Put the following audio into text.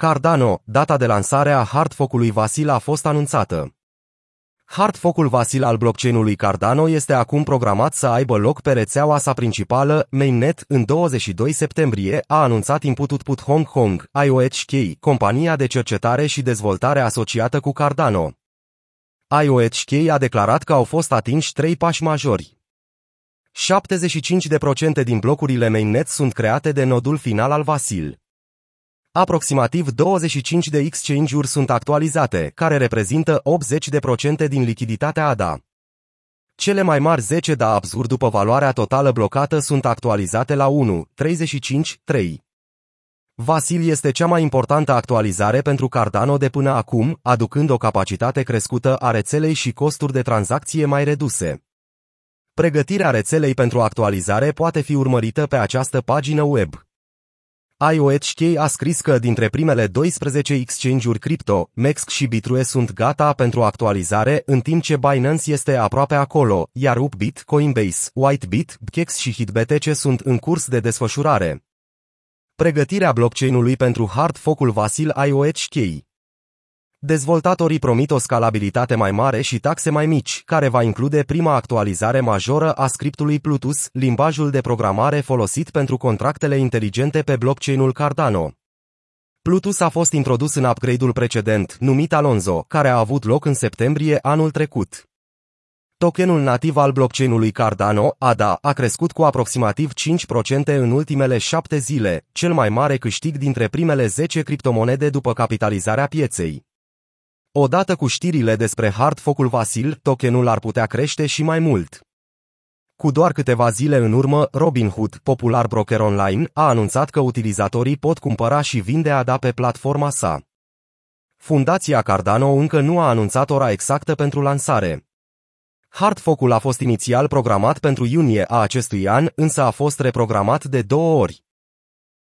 Cardano, data de lansare a hardfork-ului Vasil a fost anunțată. Hardfork-ul Vasil al blockchain-ului Cardano este acum programat să aibă loc pe rețeaua sa principală, Mainnet, în 22 septembrie, a anunțat Input Output Hong Kong, IOHK, compania de cercetare și dezvoltare asociată cu Cardano. IOHK a declarat că au fost atinși trei pași majori. 75% din blocurile mainnet sunt create de nodul final al Vasil. Aproximativ 25 de exchange-uri sunt actualizate, care reprezintă 80% din lichiditatea ADA. Cele mai mari 10 da absurd după valoarea totală blocată sunt actualizate la 1, 35, 3. Vasil este cea mai importantă actualizare pentru Cardano de până acum, aducând o capacitate crescută a rețelei și costuri de tranzacție mai reduse. Pregătirea rețelei pentru actualizare poate fi urmărită pe această pagină web. IOHK a scris că dintre primele 12 exchange-uri cripto, MEXC și Bitrue sunt gata pentru actualizare, în timp ce Binance este aproape acolo, iar Upbit, Coinbase, Whitebit, Bkex și HitBTC sunt în curs de desfășurare. Pregătirea blockchain-ului pentru hard focul Vasil IOHK Dezvoltatorii promit o scalabilitate mai mare și taxe mai mici, care va include prima actualizare majoră a scriptului Plutus, limbajul de programare folosit pentru contractele inteligente pe blockchain-ul Cardano. Plutus a fost introdus în upgrade-ul precedent, numit Alonzo, care a avut loc în septembrie anul trecut. Tokenul nativ al blockchain-ului Cardano, ADA, a crescut cu aproximativ 5% în ultimele șapte zile, cel mai mare câștig dintre primele 10 criptomonede după capitalizarea pieței. Odată cu știrile despre hard focul Vasil, tokenul ar putea crește și mai mult. Cu doar câteva zile în urmă, Robinhood, popular broker online, a anunțat că utilizatorii pot cumpăra și vinde ADA pe platforma sa. Fundația Cardano încă nu a anunțat ora exactă pentru lansare. Hardfork-ul a fost inițial programat pentru iunie a acestui an, însă a fost reprogramat de două ori.